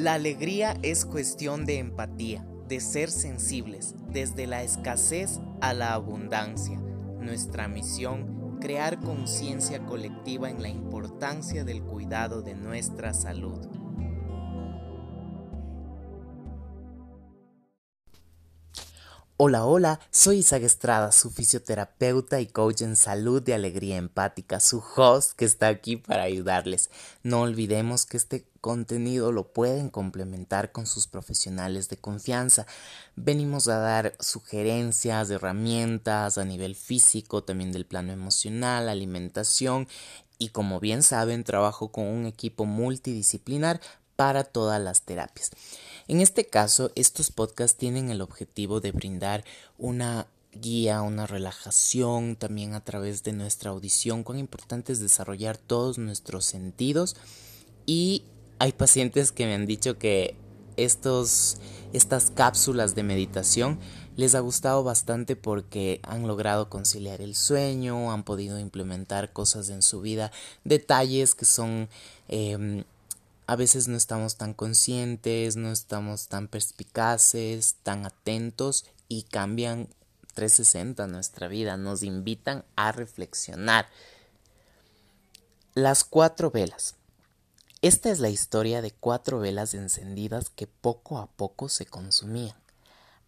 La alegría es cuestión de empatía, de ser sensibles, desde la escasez a la abundancia. Nuestra misión, crear conciencia colectiva en la importancia del cuidado de nuestra salud. Hola, hola, soy Isaac Estrada, su fisioterapeuta y coach en salud de alegría empática, su host que está aquí para ayudarles. No olvidemos que este contenido lo pueden complementar con sus profesionales de confianza. Venimos a dar sugerencias, herramientas a nivel físico, también del plano emocional, alimentación y como bien saben, trabajo con un equipo multidisciplinar para todas las terapias. En este caso, estos podcasts tienen el objetivo de brindar una guía, una relajación también a través de nuestra audición. Cuán importante es desarrollar todos nuestros sentidos y hay pacientes que me han dicho que estos, estas cápsulas de meditación les ha gustado bastante porque han logrado conciliar el sueño, han podido implementar cosas en su vida, detalles que son em, a veces no estamos tan conscientes, no estamos tan perspicaces, tan atentos y cambian 360 nuestra vida, nos invitan a reflexionar. Las cuatro velas. Esta es la historia de cuatro velas encendidas que poco a poco se consumían.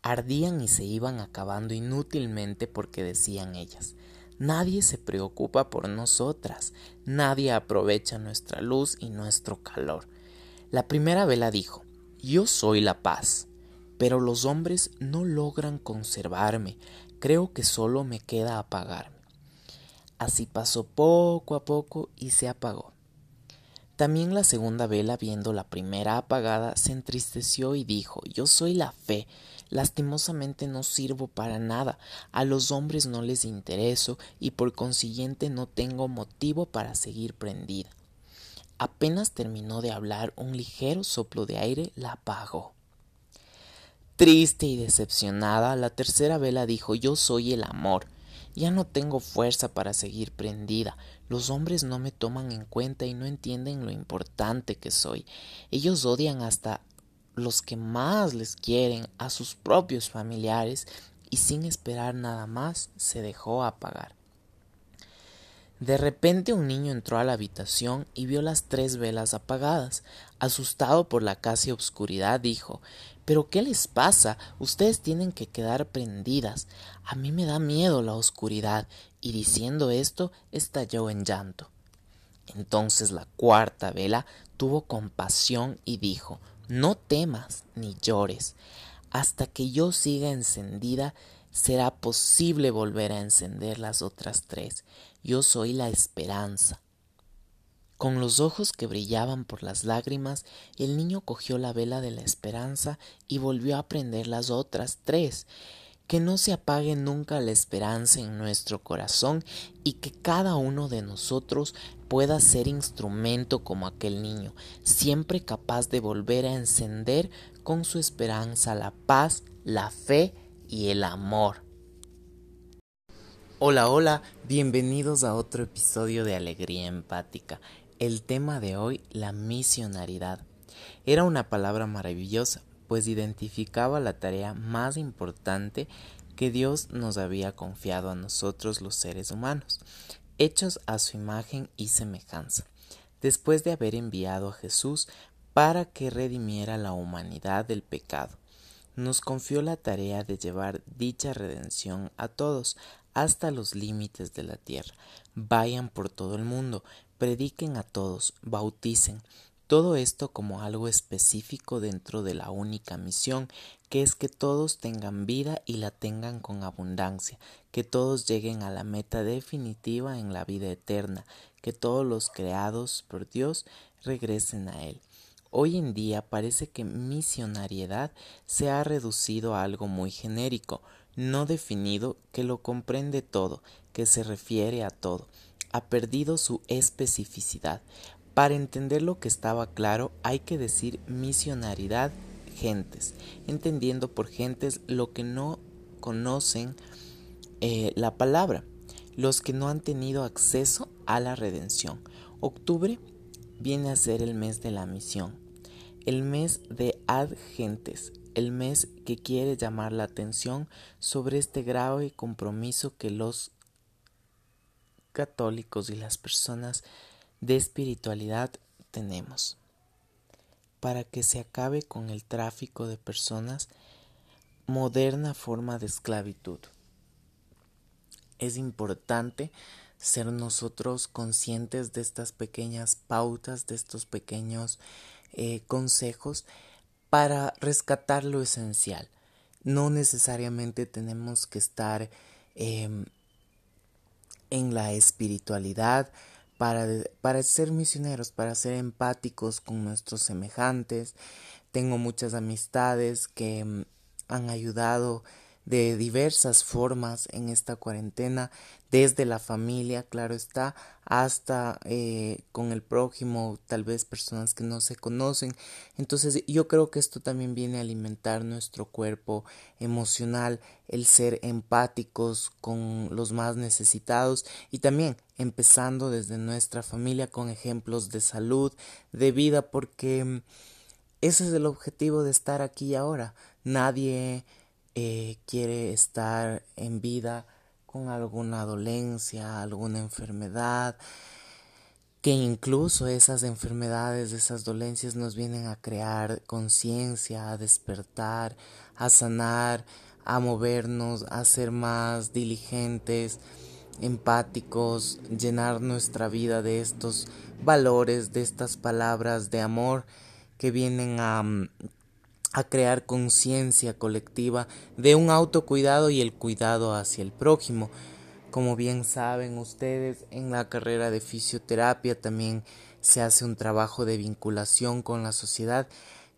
Ardían y se iban acabando inútilmente porque decían ellas, Nadie se preocupa por nosotras, nadie aprovecha nuestra luz y nuestro calor. La primera vela dijo, Yo soy la paz, pero los hombres no logran conservarme, creo que solo me queda apagarme. Así pasó poco a poco y se apagó. También la segunda vela, viendo la primera apagada, se entristeció y dijo Yo soy la fe, lastimosamente no sirvo para nada, a los hombres no les intereso y por consiguiente no tengo motivo para seguir prendida. Apenas terminó de hablar, un ligero soplo de aire la apagó. Triste y decepcionada, la tercera vela dijo Yo soy el amor. Ya no tengo fuerza para seguir prendida. Los hombres no me toman en cuenta y no entienden lo importante que soy. Ellos odian hasta los que más les quieren, a sus propios familiares, y sin esperar nada más se dejó apagar. De repente un niño entró a la habitación y vio las tres velas apagadas. Asustado por la casi obscuridad, dijo ¿Pero qué les pasa? Ustedes tienen que quedar prendidas. A mí me da miedo la oscuridad. Y diciendo esto, estalló en llanto. Entonces la cuarta vela tuvo compasión y dijo No temas ni llores. Hasta que yo siga encendida, será posible volver a encender las otras tres. Yo soy la esperanza. Con los ojos que brillaban por las lágrimas, el niño cogió la vela de la esperanza y volvió a prender las otras tres. Que no se apague nunca la esperanza en nuestro corazón y que cada uno de nosotros pueda ser instrumento como aquel niño, siempre capaz de volver a encender con su esperanza la paz, la fe y el amor. Hola, hola, bienvenidos a otro episodio de Alegría Empática. El tema de hoy, la misionaridad. Era una palabra maravillosa, pues identificaba la tarea más importante que Dios nos había confiado a nosotros los seres humanos, hechos a su imagen y semejanza, después de haber enviado a Jesús para que redimiera la humanidad del pecado nos confió la tarea de llevar dicha redención a todos, hasta los límites de la tierra. Vayan por todo el mundo, prediquen a todos, bauticen, todo esto como algo específico dentro de la única misión, que es que todos tengan vida y la tengan con abundancia, que todos lleguen a la meta definitiva en la vida eterna, que todos los creados por Dios regresen a Él. Hoy en día parece que misionariedad se ha reducido a algo muy genérico, no definido, que lo comprende todo, que se refiere a todo. Ha perdido su especificidad. Para entender lo que estaba claro hay que decir misionaridad gentes, entendiendo por gentes lo que no conocen eh, la palabra, los que no han tenido acceso a la redención. Octubre viene a ser el mes de la misión. El mes de Adgentes, el mes que quiere llamar la atención sobre este grave compromiso que los católicos y las personas de espiritualidad tenemos para que se acabe con el tráfico de personas, moderna forma de esclavitud. Es importante ser nosotros conscientes de estas pequeñas pautas, de estos pequeños eh, consejos para rescatar lo esencial. No necesariamente tenemos que estar em, en la espiritualidad para, para ser misioneros, para ser empáticos con nuestros semejantes. Tengo muchas amistades que em, han ayudado de diversas formas en esta cuarentena, desde la familia, claro está, hasta eh, con el prójimo, tal vez personas que no se conocen. Entonces yo creo que esto también viene a alimentar nuestro cuerpo emocional, el ser empáticos con los más necesitados y también empezando desde nuestra familia con ejemplos de salud, de vida, porque ese es el objetivo de estar aquí y ahora. Nadie eh, quiere estar en vida con alguna dolencia, alguna enfermedad, que incluso esas enfermedades, esas dolencias nos vienen a crear conciencia, a despertar, a sanar, a movernos, a ser más diligentes, empáticos, llenar nuestra vida de estos valores, de estas palabras de amor que vienen a a crear conciencia colectiva de un autocuidado y el cuidado hacia el prójimo. Como bien saben ustedes, en la carrera de fisioterapia también se hace un trabajo de vinculación con la sociedad.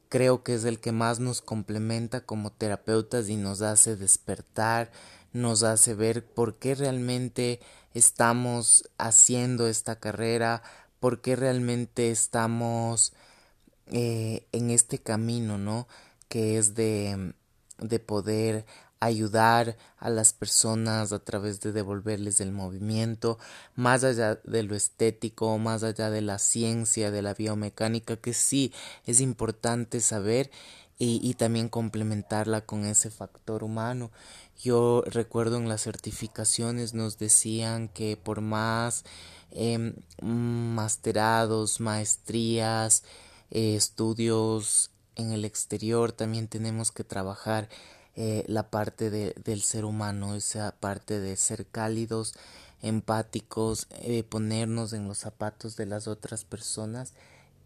Creo que es el que más nos complementa como terapeutas y nos hace despertar, nos hace ver por qué realmente estamos haciendo esta carrera, por qué realmente estamos eh, en este camino, ¿no? Que es de, de poder ayudar a las personas a través de devolverles el movimiento, más allá de lo estético, más allá de la ciencia, de la biomecánica, que sí es importante saber y, y también complementarla con ese factor humano. Yo recuerdo en las certificaciones nos decían que por más eh, masterados, maestrías, eh, estudios en el exterior, también tenemos que trabajar eh, la parte de, del ser humano, esa parte de ser cálidos, empáticos, eh, ponernos en los zapatos de las otras personas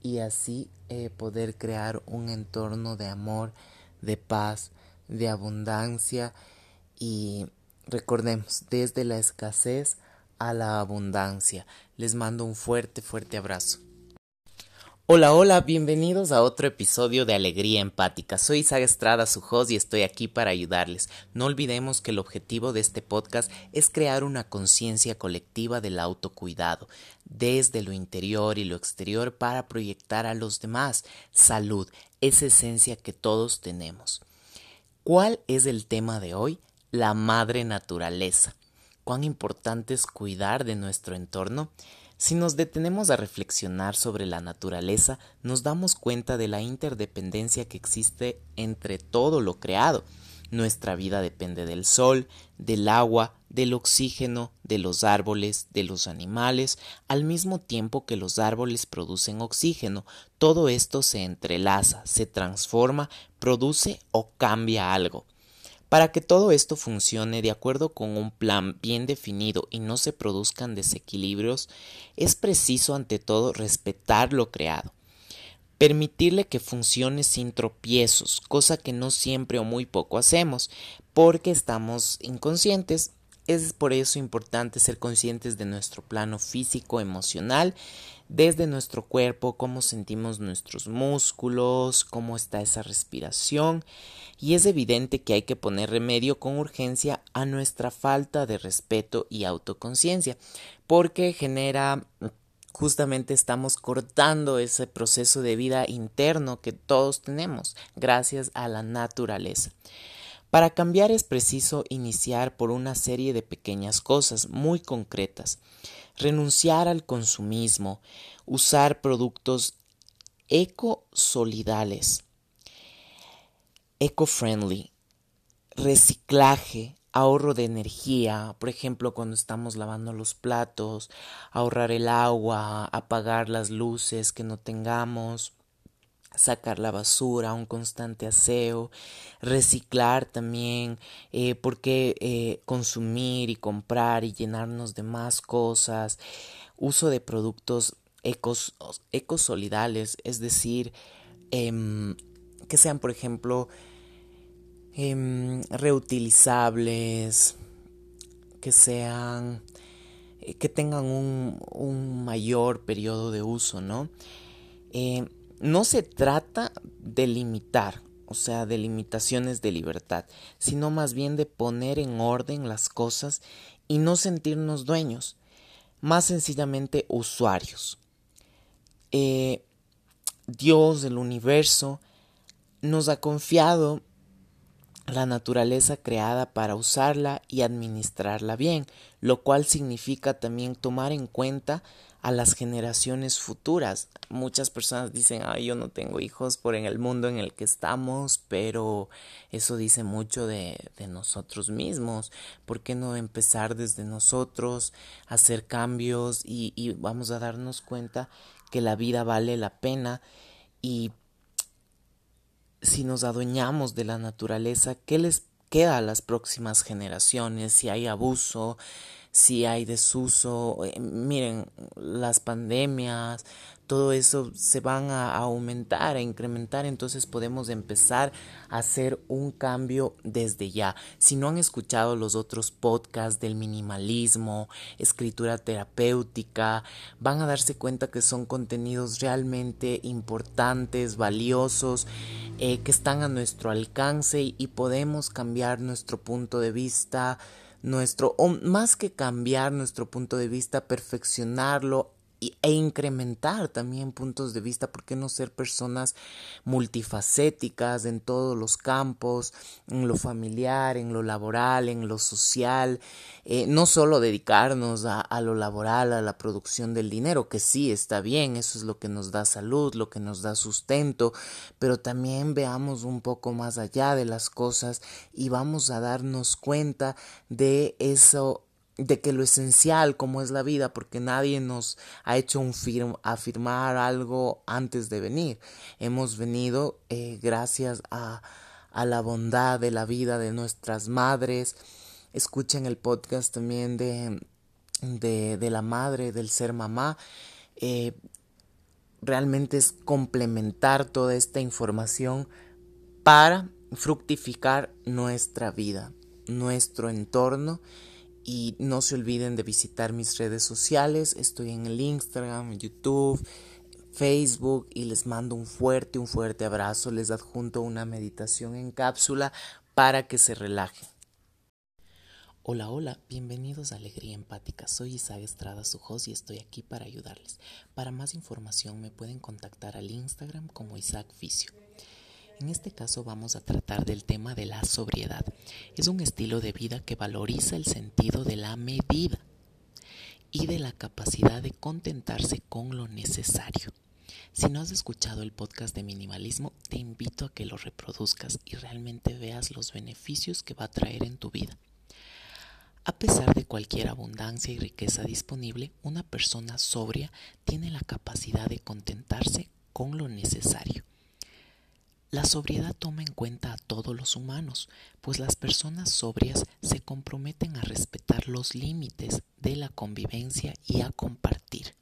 y así poder crear un entorno de amor, de paz, de abundancia y recordemos, desde la escasez a la abundancia. Les mando un fuerte, fuerte abrazo. Hola, hola, bienvenidos a otro episodio de Alegría Empática. Soy Isaga Estrada, su host, y estoy aquí para ayudarles. No olvidemos que el objetivo de este podcast es crear una conciencia colectiva del autocuidado, desde lo interior y lo exterior para proyectar a los demás salud, esa esencia que todos tenemos. ¿Cuál es el tema de hoy? La madre naturaleza. ¿Cuán importante es cuidar de nuestro entorno? Si nos detenemos a reflexionar sobre la naturaleza, nos damos cuenta de la interdependencia que existe entre todo lo creado. Nuestra vida depende del sol, del agua, del oxígeno, de los árboles, de los animales, al mismo tiempo que los árboles producen oxígeno. Todo esto se entrelaza, se transforma, produce o cambia algo. Para que todo esto funcione de acuerdo con un plan bien definido y no se produzcan desequilibrios, es preciso ante todo respetar lo creado. Permitirle que funcione sin tropiezos, cosa que no siempre o muy poco hacemos, porque estamos inconscientes. Es por eso importante ser conscientes de nuestro plano físico, emocional desde nuestro cuerpo, cómo sentimos nuestros músculos, cómo está esa respiración, y es evidente que hay que poner remedio con urgencia a nuestra falta de respeto y autoconciencia, porque genera justamente estamos cortando ese proceso de vida interno que todos tenemos gracias a la naturaleza. Para cambiar es preciso iniciar por una serie de pequeñas cosas muy concretas renunciar al consumismo, usar productos ecosolidales, eco-friendly, reciclaje, ahorro de energía, por ejemplo, cuando estamos lavando los platos, ahorrar el agua, apagar las luces que no tengamos, sacar la basura, un constante aseo, reciclar también, eh, porque eh, consumir y comprar y llenarnos de más cosas, uso de productos ecos, ecosolidales, es decir, em, que sean, por ejemplo, em, reutilizables, que sean, eh, que tengan un, un, mayor periodo de uso, ¿no? No se trata de limitar, o sea, de limitaciones de libertad, sino más bien de poner en orden las cosas y no sentirnos dueños, más sencillamente usuarios. Eh, Dios, el universo, nos ha confiado la naturaleza creada para usarla y administrarla bien, lo cual significa también tomar en cuenta a las generaciones futuras. Muchas personas dicen, ay, yo no tengo hijos por en el mundo en el que estamos, pero eso dice mucho de, de nosotros mismos. ¿Por qué no empezar desde nosotros, hacer cambios y, y vamos a darnos cuenta que la vida vale la pena y si nos adueñamos de la naturaleza, ¿qué les queda a las próximas generaciones? Si hay abuso, si hay desuso, eh, miren, las pandemias, todo eso se van a aumentar, a incrementar, entonces podemos empezar a hacer un cambio desde ya. Si no han escuchado los otros podcasts del minimalismo, escritura terapéutica, van a darse cuenta que son contenidos realmente importantes, valiosos, eh, que están a nuestro alcance y podemos cambiar nuestro punto de vista nuestro, o más que cambiar nuestro punto de vista, perfeccionarlo, e incrementar también puntos de vista, ¿por qué no ser personas multifacéticas en todos los campos, en lo familiar, en lo laboral, en lo social? Eh, no solo dedicarnos a, a, lo laboral, a la producción del dinero, que sí está bien, eso es lo que nos da salud, lo que nos da sustento, pero también veamos un poco más allá de las cosas y vamos a darnos cuenta de eso de que lo esencial como es la vida, porque nadie nos ha hecho un afirmar algo antes de venir. Hemos venido eh, gracias a, a, la bondad de la vida de nuestras madres. Escuchen el podcast también de, de, de la madre, del ser mamá. Eh, realmente es complementar toda esta información para fructificar nuestra vida, nuestro entorno y no se olviden de visitar mis redes sociales. Estoy en el Instagram, YouTube, Facebook y les mando un fuerte, un fuerte abrazo. Les adjunto una meditación en cápsula para que se relajen. Hola, hola, bienvenidos a Alegría Empática. Soy Isaac Estrada, su host, y estoy aquí para ayudarles. Para más información me pueden contactar al Instagram como Isaac Ficio. En este caso vamos a tratar del tema de la sobriedad. Es un estilo de vida que valoriza el sentido de la medida y de la capacidad de contentarse con lo necesario. Si no has escuchado el podcast de minimalismo, te invito a que lo reproduzcas y realmente veas los beneficios que va a traer en tu vida. A pesar de cualquier abundancia y riqueza disponible, una persona sobria tiene la capacidad de contentarse con lo necesario. La sobriedad toma en cuenta a todos los humanos, pues las personas sobrias se comprometen a respetar los límites de la convivencia y a compartir,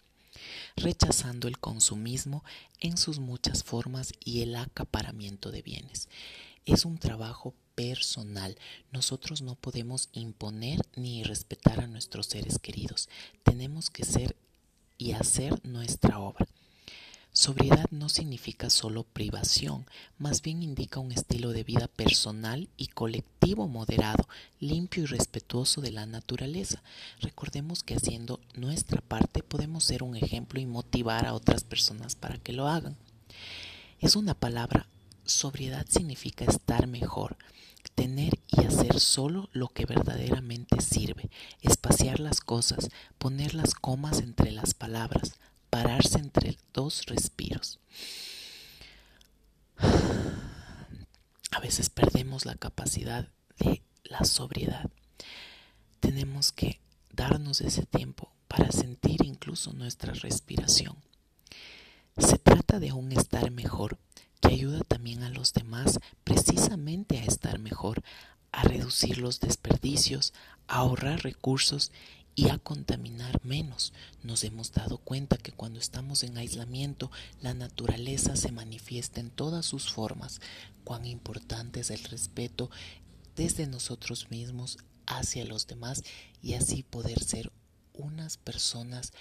rechazando el consumismo en sus muchas formas y el acaparamiento de bienes. Es un trabajo personal. Nosotros no podemos imponer ni respetar a nuestros seres queridos. Tenemos que ser y hacer nuestra obra. Sobriedad no significa solo privación, más bien indica un estilo de vida personal y colectivo moderado, limpio y respetuoso de la naturaleza. Recordemos que haciendo nuestra parte podemos ser un ejemplo y motivar a otras personas para que lo hagan. Es una palabra, sobriedad significa estar mejor, tener y hacer solo lo que verdaderamente sirve, espaciar las cosas, poner las comas entre las palabras, pararse entre dos respiros. A veces perdemos la capacidad de la sobriedad. Tenemos que darnos ese tiempo para sentir incluso nuestra respiración. Se trata de un estar mejor que ayuda también a los demás precisamente a estar mejor, a reducir los desperdicios, a ahorrar recursos y a contaminar menos. Nos hemos dado cuenta que cuando estamos en aislamiento, la naturaleza se manifiesta en todas sus formas. Cuán importante es el respeto desde nosotros mismos hacia los demás y así poder ser unas personas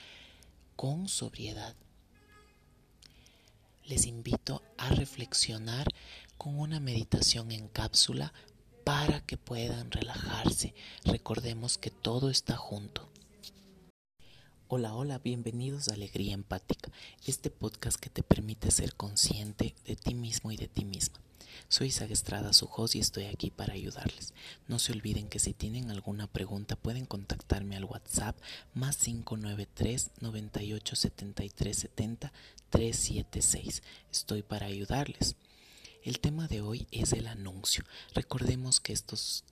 con sobriedad. Les invito a reflexionar con una meditación en cápsula para que puedan relajarse. Recordemos que todo está junto. Hola, hola, bienvenidos a Alegría Empática, este podcast que te permite ser consciente de ti mismo y de ti misma. Soy Isaac Estrada, y estoy aquí para ayudarles. No se olviden que si tienen alguna pregunta pueden contactarme al WhatsApp más 593 98 73 70 376. Estoy para ayudarles. El tema de hoy es el anuncio. Recordemos que estos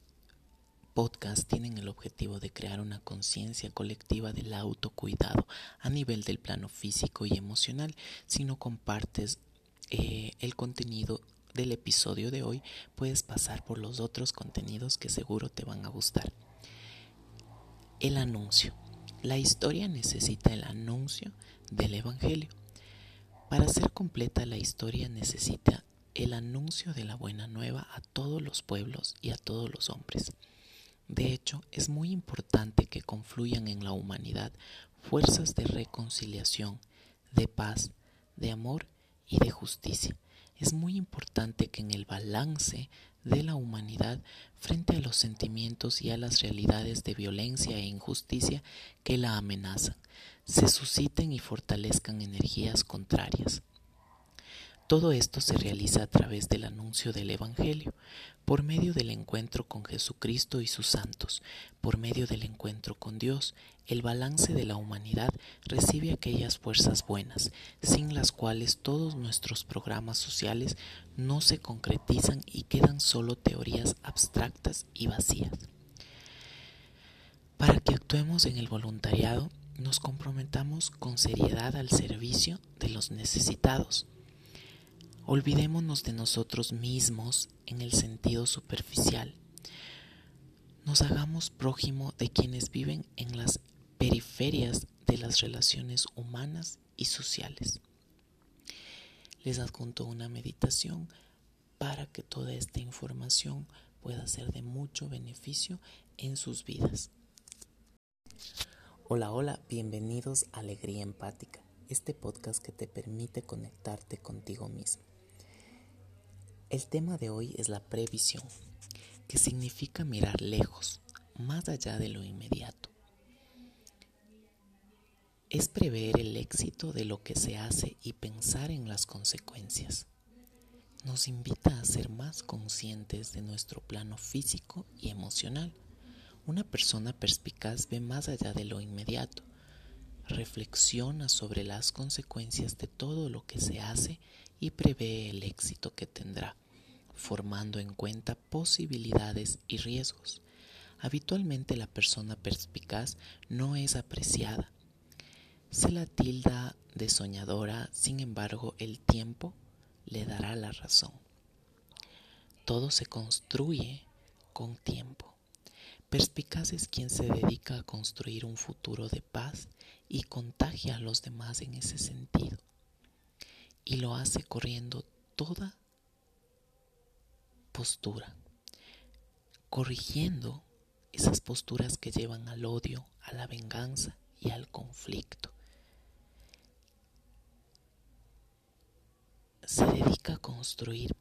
podcasts tienen el objetivo de crear una conciencia colectiva del autocuidado a nivel del plano físico y emocional. Si no compartes eh, el contenido del episodio de hoy, puedes pasar por los otros contenidos que seguro te van a gustar. El anuncio. La historia necesita el anuncio del Evangelio. Para ser completa la historia necesita el anuncio de la buena nueva a todos los pueblos y a todos los hombres. De hecho, es muy importante que confluyan en la humanidad fuerzas de reconciliación, de paz, de amor y de justicia. Es muy importante que en el balance de la humanidad frente a los sentimientos y a las realidades de violencia e injusticia que la amenazan, se susciten y fortalezcan energías contrarias. Todo esto se realiza a través del anuncio del Evangelio, por medio del encuentro con Jesucristo y sus santos, por medio del encuentro con Dios, el balance de la humanidad recibe aquellas fuerzas buenas, sin las cuales todos nuestros programas sociales no se concretizan y quedan solo teorías abstractas y vacías. Para que actuemos en el voluntariado, nos comprometamos con seriedad al servicio de los necesitados, Olvidémonos de nosotros mismos en el sentido superficial. Nos hagamos prójimo de quienes viven en las periferias de las relaciones humanas y sociales. Les adjunto una meditación para que toda esta información pueda ser de mucho beneficio en sus vidas. Hola, hola, bienvenidos a Alegría Empática, este podcast que te permite conectarte contigo mismo. El tema de hoy es la previsión, que significa mirar lejos, más allá de lo inmediato. Es prever el éxito de lo que se hace y pensar en las consecuencias. Nos invita a ser más conscientes de nuestro plano físico y emocional. Una persona perspicaz ve más allá de lo inmediato, reflexiona sobre las consecuencias de todo lo que se hace y prevé el éxito que tendrá formando en cuenta posibilidades y riesgos. Habitualmente la persona perspicaz no es apreciada. Se la tilda de soñadora, sin embargo el tiempo le dará la razón. Todo se construye con tiempo. Perspicaz es quien se dedica a construir un futuro de paz y contagia a los demás en ese sentido. Y lo hace corriendo toda postura, corrigiendo esas posturas que llevan al odio, a la venganza y al conflicto. Se dedica a construir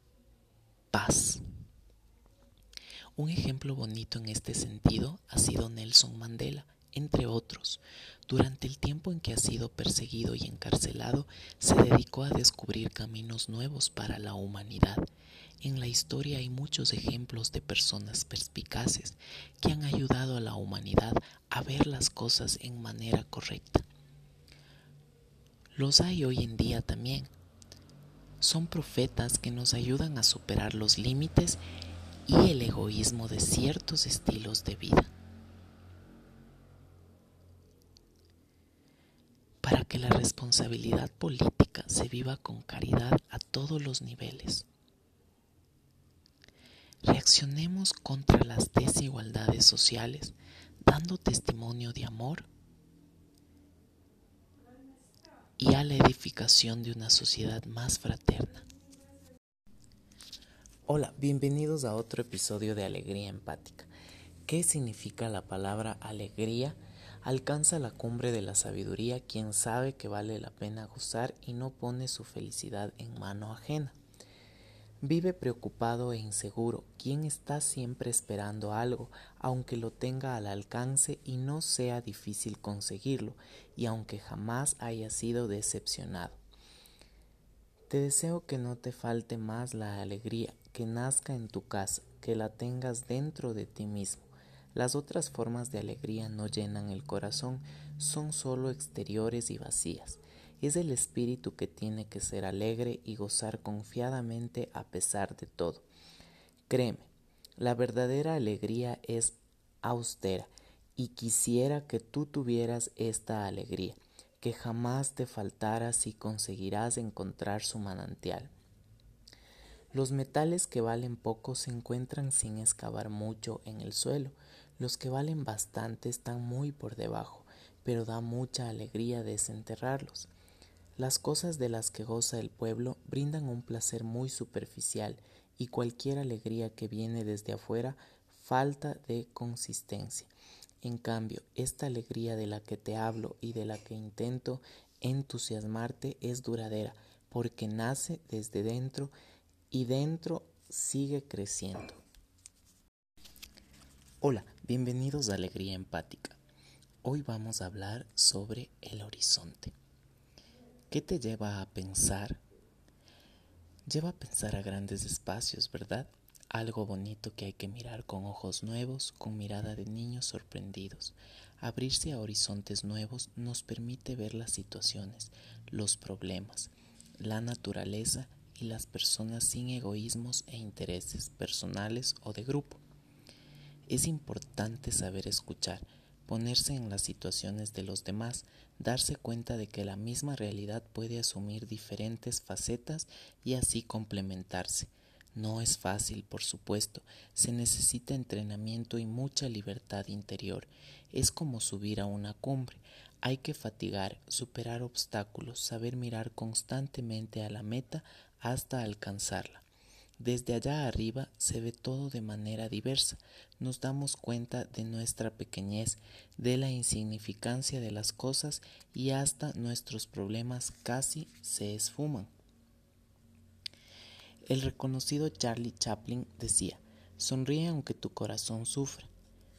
paz. Un ejemplo bonito en este sentido ha sido Nelson Mandela, entre otros. Durante el tiempo en que ha sido perseguido y encarcelado, se dedicó a descubrir caminos nuevos para la humanidad en la historia hay muchos ejemplos de personas perspicaces que han ayudado a la humanidad a ver las cosas en manera correcta. Los hay hoy en día también. son profetas que nos ayudan a superar los límites y el egoísmo de ciertos estilos de vida. Para que la responsabilidad política se viva con caridad a todos los niveles. Reaccionemos contra las desigualdades sociales dando testimonio de amor y a la edificación de una sociedad más fraterna. Hola, bienvenidos a otro episodio de Alegría Empática. ¿Qué significa la palabra alegría? Alcanza la cumbre de la sabiduría quien sabe que vale la pena gozar y no pone su felicidad en mano ajena. Vive preocupado e inseguro, quien está siempre esperando algo, aunque lo tenga al alcance y no sea difícil conseguirlo, y aunque jamás haya sido decepcionado. Te deseo que no te falte más la alegría, que nazca en tu casa, que la tengas dentro de ti mismo. Las otras formas de alegría no llenan el corazón, son solo exteriores y vacías. Es el espíritu que tiene que ser alegre y gozar confiadamente a pesar de todo. Créeme, la verdadera alegría es austera y quisiera que tú tuvieras esta alegría, que jamás te faltara si conseguirás encontrar su manantial. Los metales que valen poco se encuentran sin excavar mucho en el suelo, los que valen bastante están muy por debajo, pero da mucha alegría desenterrarlos. Las cosas de las que goza el pueblo brindan un placer muy superficial y cualquier alegría que viene desde afuera falta de consistencia. En cambio, esta alegría de la que te hablo y de la que intento entusiasmarte es duradera, porque nace desde dentro y dentro sigue creciendo. Hola, bienvenidos a Alegría Empática. Hoy vamos a hablar sobre el horizonte. ¿Qué te lleva a pensar? Lleva a pensar a grandes espacios, ¿verdad? Algo bonito que hay que mirar con ojos nuevos, con mirada de niños sorprendidos. Abrirse a horizontes nuevos nos permite ver las situaciones, los problemas, la naturaleza y las personas sin egoísmos e intereses personales o de grupo. Es importante saber escuchar, ponerse en las situaciones de los demás, darse cuenta de que la misma realidad puede asumir diferentes facetas y así complementarse. No es fácil, por supuesto, se necesita entrenamiento y mucha libertad interior. Es como subir a una cumbre. Hay que fatigar, superar obstáculos, saber mirar constantemente a la meta hasta alcanzarla. Desde allá arriba se ve todo de manera diversa, nos damos cuenta de nuestra pequeñez, de la insignificancia de las cosas y hasta nuestros problemas casi se esfuman. El reconocido Charlie Chaplin decía, sonríe aunque tu corazón sufra,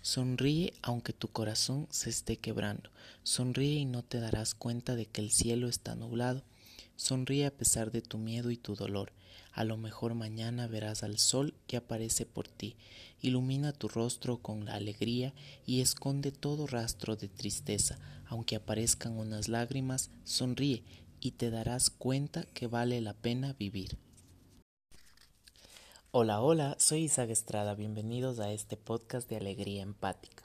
sonríe aunque tu corazón se esté quebrando, sonríe y no te darás cuenta de que el cielo está nublado, sonríe a pesar de tu miedo y tu dolor, a lo mejor mañana verás al sol que aparece por ti, ilumina tu rostro con la alegría y esconde todo rastro de tristeza, aunque aparezcan unas lágrimas, sonríe y te darás cuenta que vale la pena vivir. Hola, hola, soy Isaac Estrada, bienvenidos a este podcast de Alegría Empática.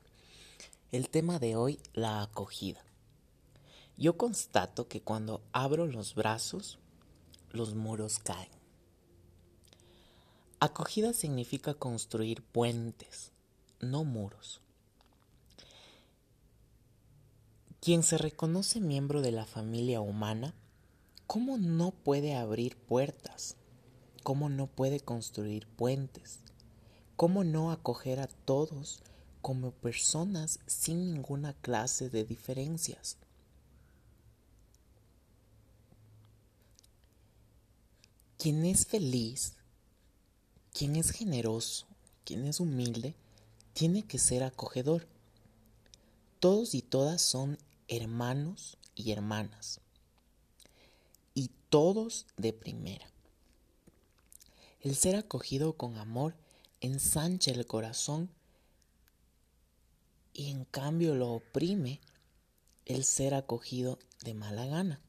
El tema de hoy, la acogida. Yo constato que cuando abro los brazos, los muros caen. Acogida significa construir puentes, no muros. Quien se reconoce miembro de la familia humana, ¿cómo no puede abrir puertas? ¿Cómo no puede construir puentes? ¿Cómo no acoger a todos como personas sin ninguna clase de diferencias? Quien es feliz quien es generoso, quien es humilde, tiene que ser acogedor. Todos y todas son hermanos y hermanas. Y todos de primera. El ser acogido con amor ensancha el corazón y en cambio lo oprime el ser acogido de mala gana.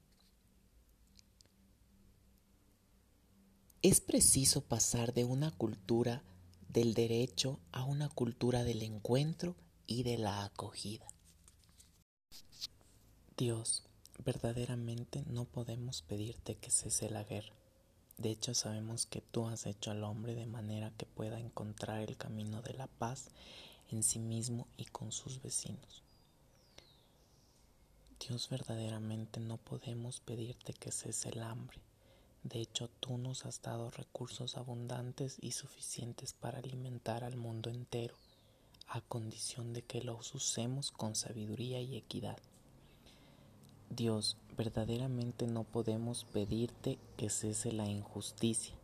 Es preciso pasar de una cultura del derecho a una cultura del encuentro y de la acogida. Dios, verdaderamente no podemos pedirte que cese la guerra. De hecho, sabemos que tú has hecho al hombre de manera que pueda encontrar el camino de la paz en sí mismo y con sus vecinos. Dios, verdaderamente no podemos pedirte que cese el hambre. De hecho, tú nos has dado recursos abundantes y suficientes para alimentar al mundo entero, a condición de que los usemos con sabiduría y equidad. Dios, verdaderamente no podemos pedirte que cese la injusticia.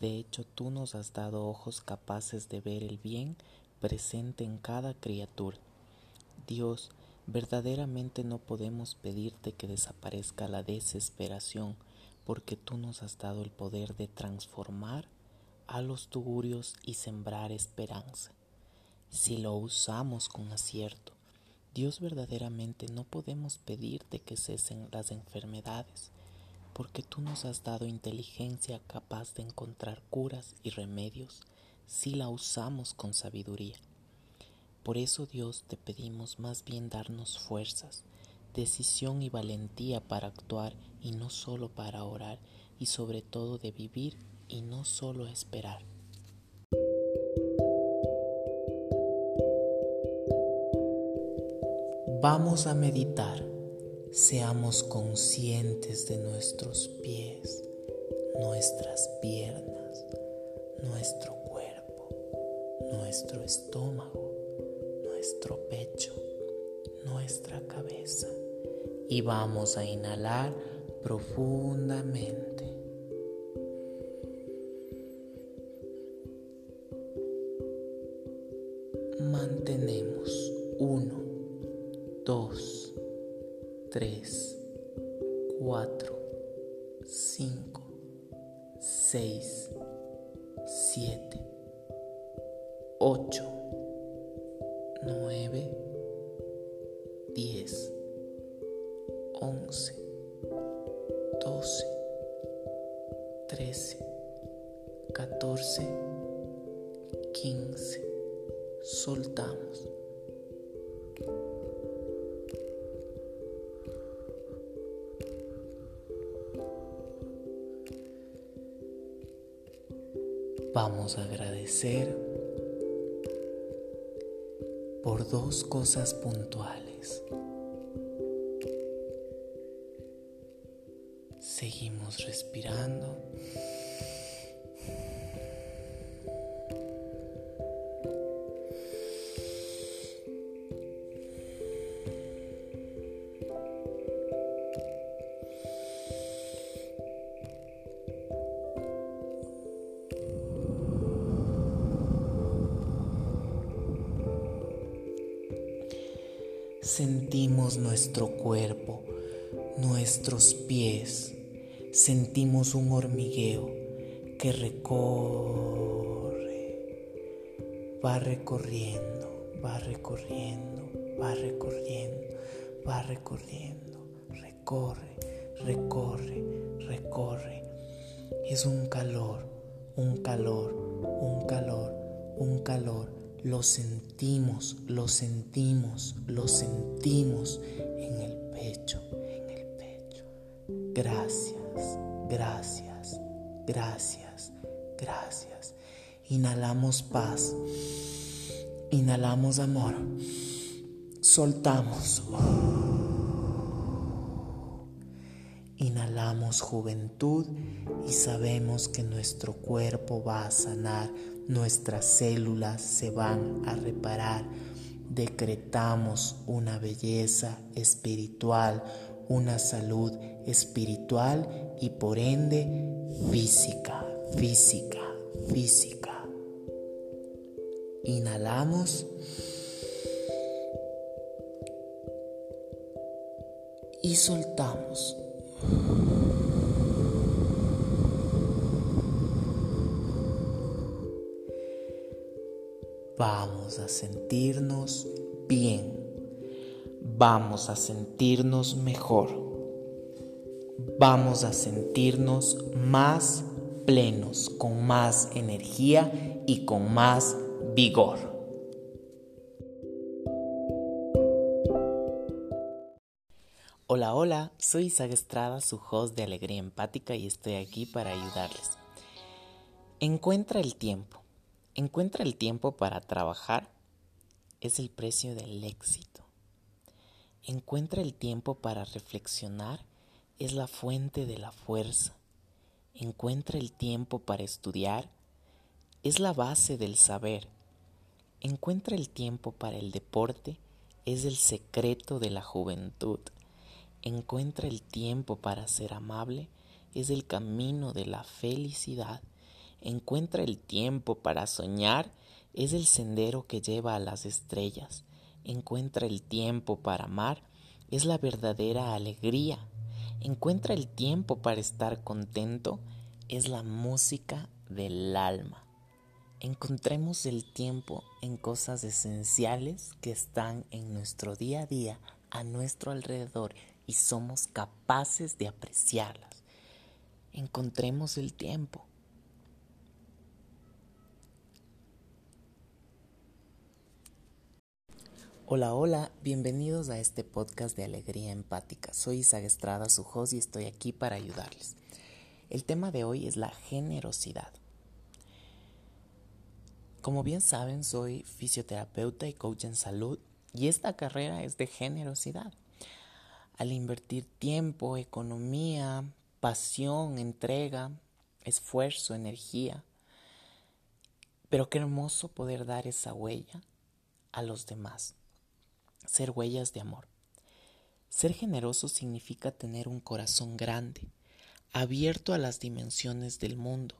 De hecho, tú nos has dado ojos capaces de ver el bien presente en cada criatura. Dios, verdaderamente no podemos pedirte que desaparezca la desesperación, porque tú nos has dado el poder de transformar a los tugurios y sembrar esperanza. Si lo usamos con acierto, Dios verdaderamente no podemos pedirte que cesen las enfermedades, porque tú nos has dado inteligencia capaz de encontrar curas y remedios si la usamos con sabiduría. Por eso Dios te pedimos más bien darnos fuerzas, decisión y valentía para actuar y no solo para orar, y sobre todo de vivir y no solo esperar. Vamos a meditar. Seamos conscientes de nuestros pies, nuestras piernas, nuestro cuerpo, nuestro estómago, nuestro pecho, nuestra cabeza. Y vamos a inhalar profundamente. Mantenemos 1, 2, 3, 4. Cosas. Sentimos nuestro cuerpo, nuestros pies, sentimos un hormigueo que recorre, va recorriendo, va recorriendo, va recorriendo, va recorriendo, recorre, recorre, recorre. Es un calor, un calor, un calor, un calor lo sentimos, lo sentimos, lo sentimos en el pecho, en el pecho. Gracias, gracias, gracias, gracias. Inhalamos paz, inhalamos amor, soltamos. Inhalamos juventud y sabemos que nuestro cuerpo va a sanar nuestras células se van a reparar. Decretamos una belleza espiritual, una salud espiritual y por ende física, física, física. Inhalamos. Y soltamos. Vamos a sentirnos bien, vamos a sentirnos mejor, vamos a sentirnos más plenos, con más energía y con más vigor. Hola, hola, soy Isaac Estrada, su host de Alegría Empática y estoy aquí para ayudarles. Encuentra el tiempo. Encuentra el tiempo para trabajar. Es el precio del éxito. Encuentra el tiempo para reflexionar. Es la fuente de la fuerza. Encuentra el tiempo para estudiar. Es la base del saber. Encuentra el tiempo para el deporte. Es el secreto de la juventud. Encuentra el tiempo para ser amable. Es el camino de la felicidad. Encuentra el tiempo para soñar, es el sendero que lleva a las estrellas. Encuentra el tiempo para amar, es la verdadera alegría. Encuentra el tiempo para estar contento, es la música del alma. Encontremos el tiempo en cosas esenciales que están en nuestro día a día, a nuestro alrededor, y somos capaces de apreciarlas. Encontremos el tiempo Hola, hola, bienvenidos a este podcast de Alegría Empática. Soy Isaac Estrada, su host, y estoy aquí para ayudarles. El tema de hoy es la generosidad. Como bien saben, soy fisioterapeuta y coach en salud, y esta carrera es de generosidad. Al invertir tiempo, economía, pasión, entrega, esfuerzo, energía, pero qué hermoso poder dar esa huella a los demás ser huellas de amor. Ser generoso significa tener un corazón grande, abierto a las dimensiones del mundo,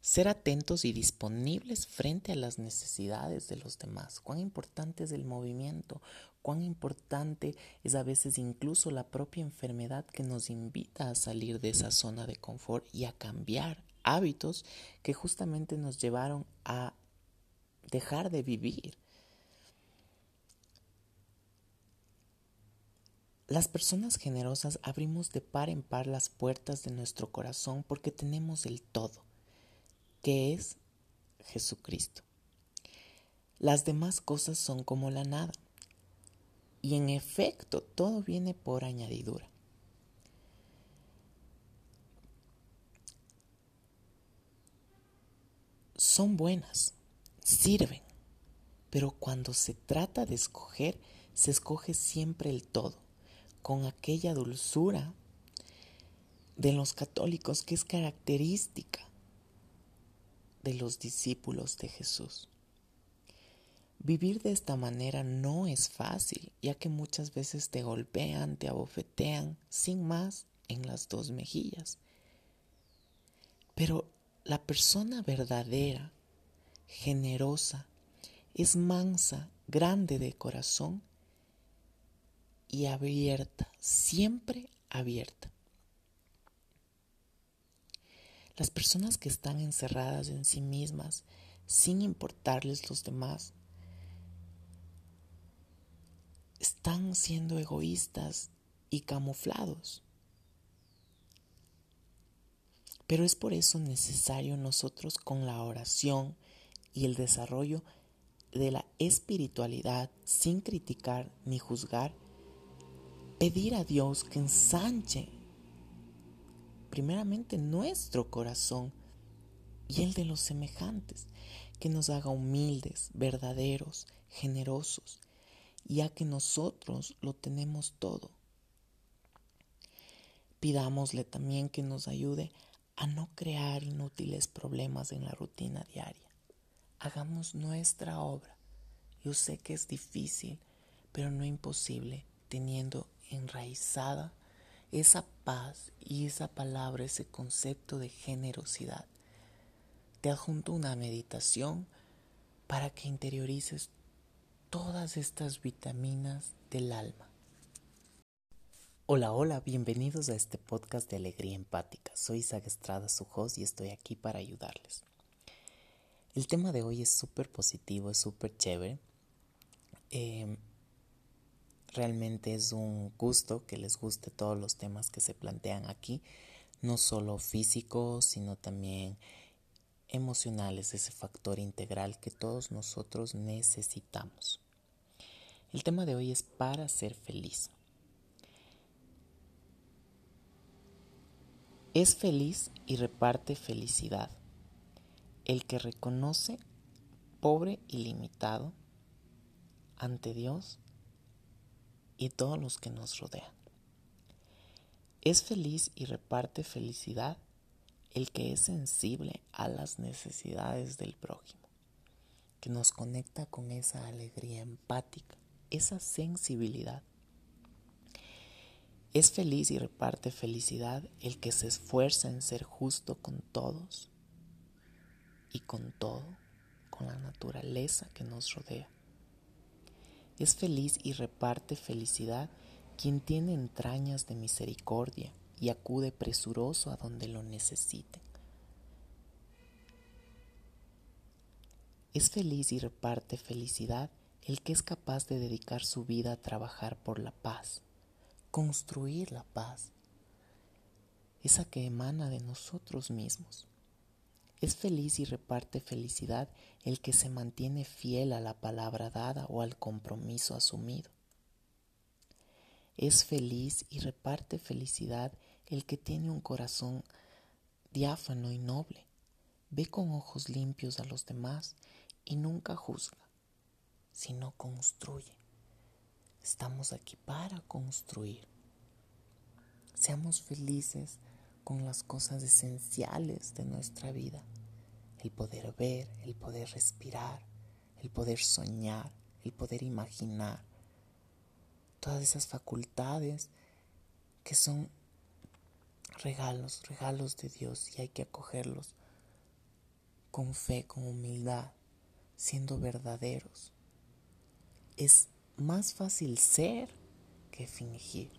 ser atentos y disponibles frente a las necesidades de los demás. Cuán importante es el movimiento, cuán importante es a veces incluso la propia enfermedad que nos invita a salir de esa zona de confort y a cambiar hábitos que justamente nos llevaron a dejar de vivir Las personas generosas abrimos de par en par las puertas de nuestro corazón porque tenemos el todo, que es Jesucristo. Las demás cosas son como la nada. Y en efecto, todo viene por añadidura. Son buenas, sirven, pero cuando se trata de escoger, se escoge siempre el todo con aquella dulzura de los católicos que es característica de los discípulos de Jesús. Vivir de esta manera no es fácil, ya que muchas veces te golpean, te abofetean, sin más, en las dos mejillas. Pero la persona verdadera, generosa, es mansa, grande de corazón y abierta, siempre abierta. Las personas que están encerradas en sí mismas, sin importarles los demás, están siendo egoístas y camuflados. Pero es por eso necesario nosotros con la oración y el desarrollo de la espiritualidad sin criticar ni juzgar, pedir a Dios que ensanche primeramente nuestro corazón y el de los semejantes, que nos haga humildes, verdaderos, generosos, ya que nosotros lo tenemos todo. Pidámosle también que nos ayude a no crear inútiles problemas en la rutina diaria. Hagamos nuestra obra. Yo sé que es difícil, pero no imposible, teniendo enraizada esa paz y esa palabra, ese concepto de generosidad. Te adjunto una meditación para que interiorices todas estas vitaminas del alma. Hola, hola, bienvenidos a este podcast de Alegría Empática. Soy Isaac Estrada, su host, y estoy aquí para ayudarles. El tema de hoy es súper positivo, es súper chévere. Eh, Realmente es un gusto que les guste todos los temas que se plantean aquí. no solo físicos, sino también emocionales, ese factor integral que todos nosotros necesitamos. El tema de hoy es para ser feliz. Es feliz y reparte felicidad. El que reconoce pobre y limitado ante Dios y todos los que nos rodean. Es feliz y reparte felicidad el que es sensible a las necesidades del prójimo, que nos conecta con esa alegría empática, esa sensibilidad. Es feliz y reparte felicidad el que se esfuerza en ser justo con todos y con todo, con la naturaleza que nos rodea. Es feliz y reparte felicidad quien tiene entrañas de misericordia y acude presuroso a donde lo necesite. Es feliz y reparte felicidad el que es capaz de dedicar su vida a trabajar por la paz, construir la paz, esa que emana de nosotros mismos. Es feliz y reparte felicidad el que se mantiene fiel a la palabra dada o al compromiso asumido. Es feliz y reparte felicidad el que tiene un corazón diáfano y noble, ve con ojos limpios a los demás y nunca juzga, sino construye. Estamos aquí para construir. Seamos felices con las cosas esenciales de nuestra vida. El poder ver, el poder respirar, el poder soñar, el poder imaginar. Todas esas facultades que son regalos, regalos de Dios y hay que acogerlos con fe, con humildad, siendo verdaderos. Es más fácil ser que fingir.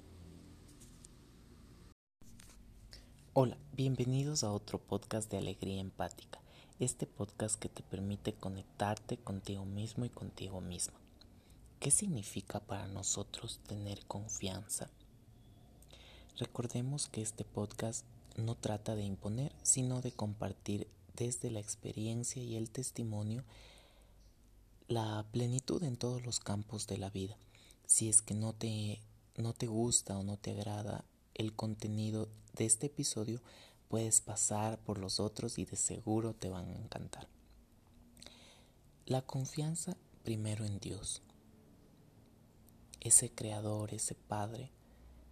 Hola, bienvenidos a otro podcast de Alegría Empática, este podcast que te permite conectarte contigo mismo y contigo misma. ¿Qué significa para nosotros tener confianza? Recordemos que este podcast no trata de imponer, sino de compartir desde la experiencia y el testimonio la plenitud en todos los campos de la vida. Si es que no te, no te gusta o no te agrada el contenido de este episodio, puedes pasar por los otros y de seguro te van a encantar. La confianza primero en Dios, ese creador, ese Padre,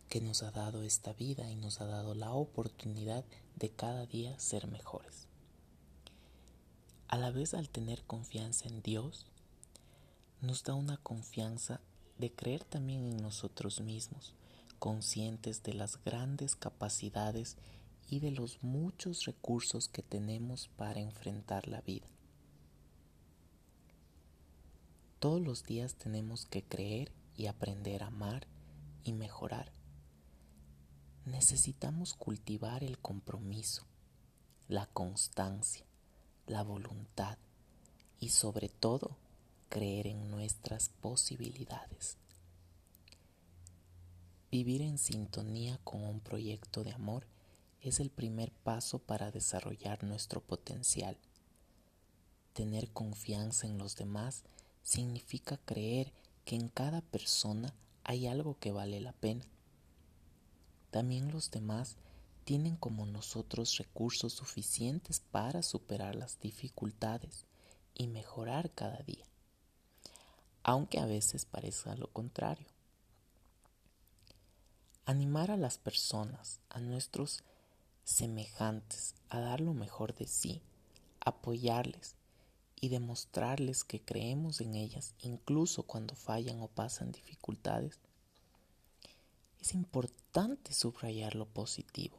que nos ha dado esta vida y nos ha dado la oportunidad de cada día ser mejores. A la vez al tener confianza en Dios, nos da una confianza de creer también en nosotros mismos, conscientes de las grandes capacidades y de los muchos recursos que tenemos para enfrentar la vida. Todos los días tenemos que creer y aprender a amar y mejorar necesitamos cultivar el compromiso, la constancia, la voluntad y sobre todo creer en nuestras posibilidades. Vivir en sintonía con un proyecto de amor es el primer paso para desarrollar nuestro potencial. Tener confianza en los demás significa creer que en cada persona hay algo que vale la pena también los demás tienen como nosotros recursos suficientes para superar las dificultades y mejorar cada día, aunque a veces parezca lo contrario. Animar a las personas, a nuestros semejantes, a dar lo mejor de sí, apoyarles y demostrarles que creemos en ellas incluso cuando fallan o pasan dificultades, es importante subrayar lo positivo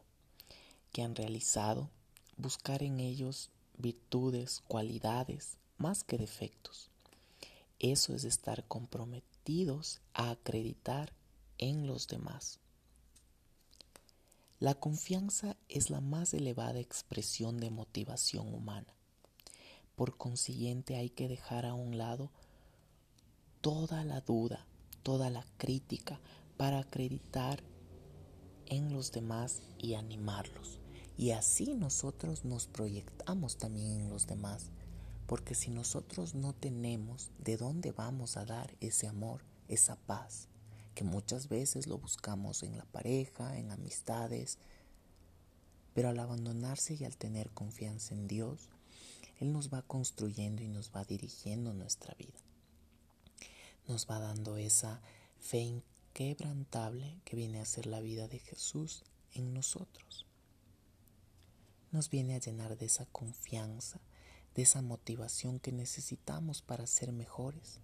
que han realizado, buscar en ellos virtudes, cualidades, más que defectos. Eso es estar comprometidos a acreditar en los demás. La confianza es la más elevada expresión de motivación humana. Por consiguiente hay que dejar a un lado toda la duda, toda la crítica, para acreditar en los demás y animarlos. Y así nosotros nos proyectamos también en los demás. Porque si nosotros no tenemos de dónde vamos a dar ese amor, esa paz, que muchas veces lo buscamos en la pareja, en amistades, pero al abandonarse y al tener confianza en Dios, Él nos va construyendo y nos va dirigiendo nuestra vida. Nos va dando esa fe inquebrantable que viene a ser la vida de Jesús en nosotros. Nos viene a llenar de esa confianza, de esa motivación que necesitamos para ser mejores,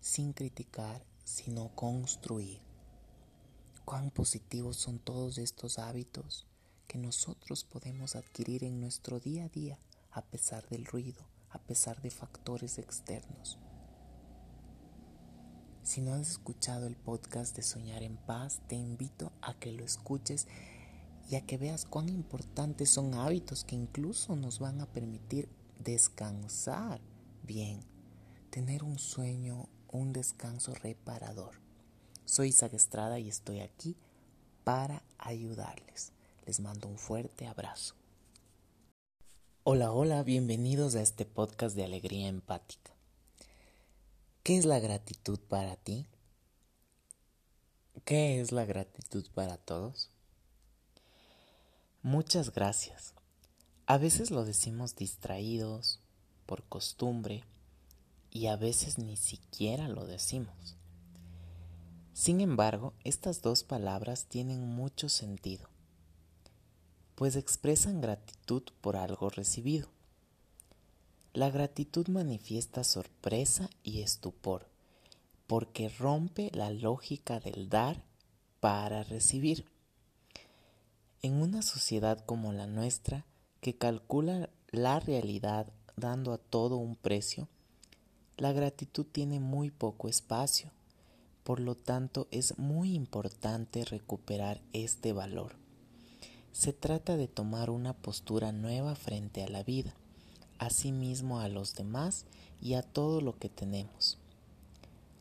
sin criticar, sino construir. Cuán positivos son todos estos hábitos que nosotros podemos adquirir en nuestro día a día a pesar del ruido, a pesar de factores externos. Si no has escuchado el podcast de Soñar en Paz, te invito a que lo escuches y a que veas cuán importantes son hábitos que incluso nos van a permitir descansar bien, tener un sueño, un descanso reparador. Soy Isaac Estrada y estoy aquí para ayudarles. Les mando un fuerte abrazo. Hola, hola, bienvenidos a este podcast de Alegría Empática. ¿Qué es la gratitud para ti? ¿Qué es la gratitud para todos? Muchas gracias. A veces lo decimos distraídos, por costumbre, y a veces ni siquiera lo decimos. Sin embargo, estas dos palabras tienen mucho sentido pues expresan gratitud por algo recibido. La gratitud manifiesta sorpresa y estupor, porque rompe la lógica del dar para recibir. En una sociedad como la nuestra, que calcula la realidad dando a todo un precio, la gratitud tiene muy poco espacio, por lo tanto es muy importante recuperar este valor. Se trata de tomar una postura nueva frente a la vida, a sí mismo, a los demás y a todo lo que tenemos.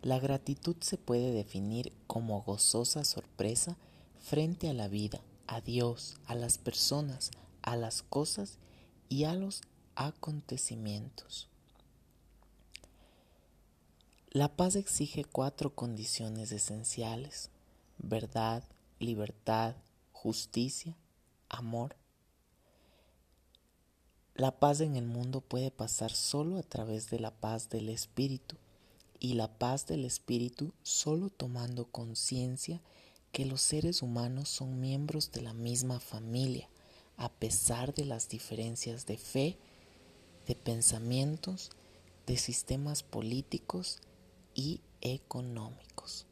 La gratitud se puede definir como gozosa sorpresa frente a la vida, a Dios, a las personas, a las cosas y a los acontecimientos. La paz exige cuatro condiciones esenciales, verdad, libertad, justicia amor. La paz en el mundo puede pasar solo a través de la paz del Espíritu y la paz del Espíritu solo tomando conciencia que los seres humanos son miembros de la misma familia, a pesar de las diferencias de fe, de pensamientos, de sistemas políticos y económicos.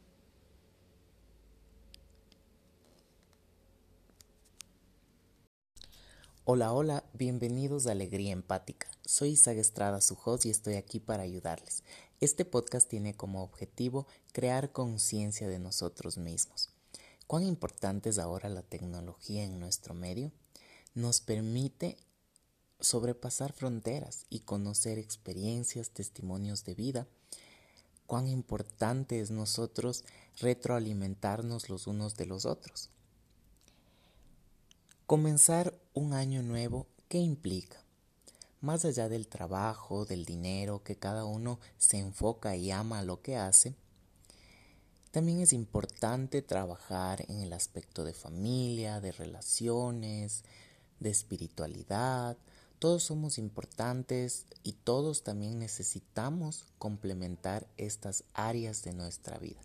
Hola, hola, bienvenidos a Alegría Empática. Soy Isaac Estrada, su host, y estoy aquí para ayudarles. Este podcast tiene como objetivo crear conciencia de nosotros mismos. ¿Cuán importante es ahora la tecnología en nuestro medio? Nos permite sobrepasar fronteras y conocer experiencias, testimonios de vida. Cuán importante es nosotros retroalimentarnos los unos de los otros. Comenzar un año nuevo, ¿qué implica? Más allá del trabajo, del dinero, que cada uno se enfoca y ama lo que hace, también es importante trabajar en el aspecto de familia, de relaciones, de espiritualidad. Todos somos importantes y todos también necesitamos complementar estas áreas de nuestra vida.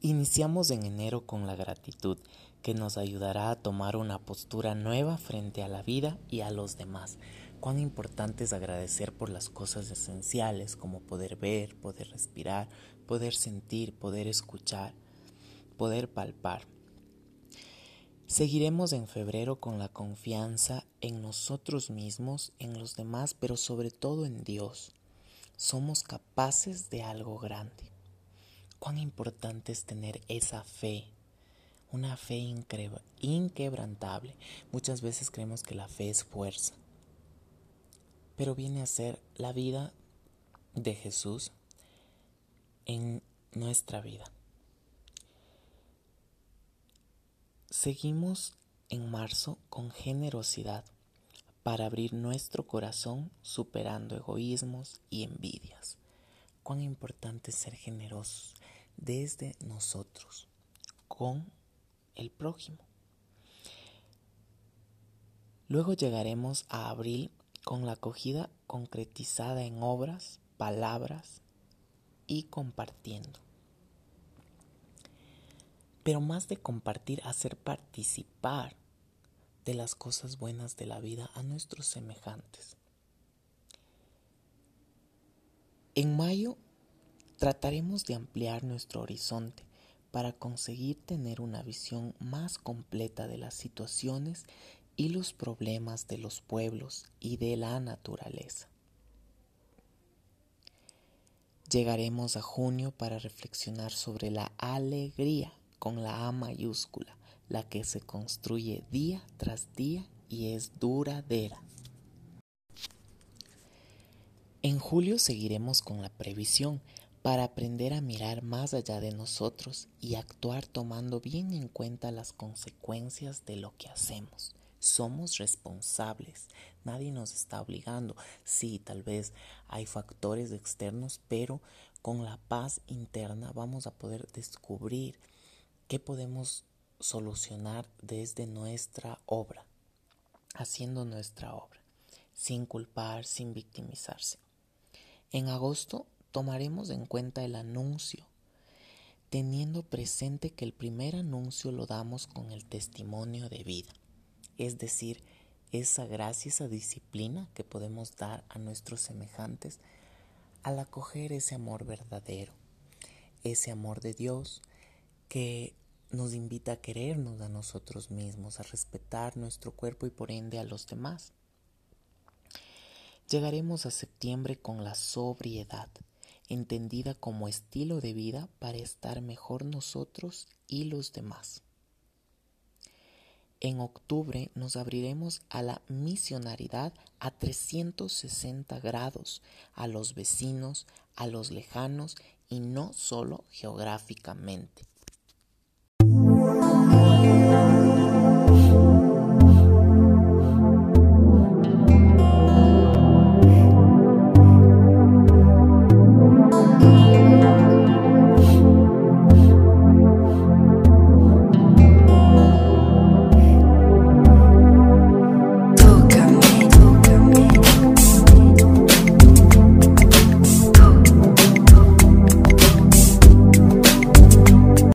Iniciamos en enero con la gratitud que nos ayudará a tomar una postura nueva frente a la vida y a los demás. Cuán importante es agradecer por las cosas esenciales como poder ver, poder respirar, poder sentir, poder escuchar, poder palpar. Seguiremos en febrero con la confianza en nosotros mismos, en los demás, pero sobre todo en Dios. Somos capaces de algo grande. Cuán importante es tener esa fe una fe inquebrantable. Muchas veces creemos que la fe es fuerza, pero viene a ser la vida de Jesús en nuestra vida. Seguimos en marzo con generosidad para abrir nuestro corazón superando egoísmos y envidias. Cuán importante ser generosos desde nosotros con el prójimo. Luego llegaremos a abril con la acogida concretizada en obras, palabras y compartiendo. Pero más de compartir, hacer participar de las cosas buenas de la vida a nuestros semejantes. En mayo trataremos de ampliar nuestro horizonte para conseguir tener una visión más completa de las situaciones y los problemas de los pueblos y de la naturaleza. Llegaremos a junio para reflexionar sobre la alegría con la A mayúscula, la que se construye día tras día y es duradera. En julio seguiremos con la previsión para aprender a mirar más allá de nosotros y actuar tomando bien en cuenta las consecuencias de lo que hacemos. Somos responsables, nadie nos está obligando. Sí, tal vez hay factores externos, pero con la paz interna vamos a poder descubrir qué podemos solucionar desde nuestra obra, haciendo nuestra obra, sin culpar, sin victimizarse. En agosto tomaremos en cuenta el anuncio, teniendo presente que el primer anuncio lo damos con el testimonio de vida, es decir, esa gracia, esa disciplina que podemos dar a nuestros semejantes al acoger ese amor verdadero, ese amor de Dios que nos invita a querernos a nosotros mismos, a respetar nuestro cuerpo y por ende a los demás. Llegaremos a septiembre con la sobriedad, entendida como estilo de vida para estar mejor nosotros y los demás. En octubre nos abriremos a la misionaridad a 360 grados, a los vecinos, a los lejanos y no solo geográficamente. Lord.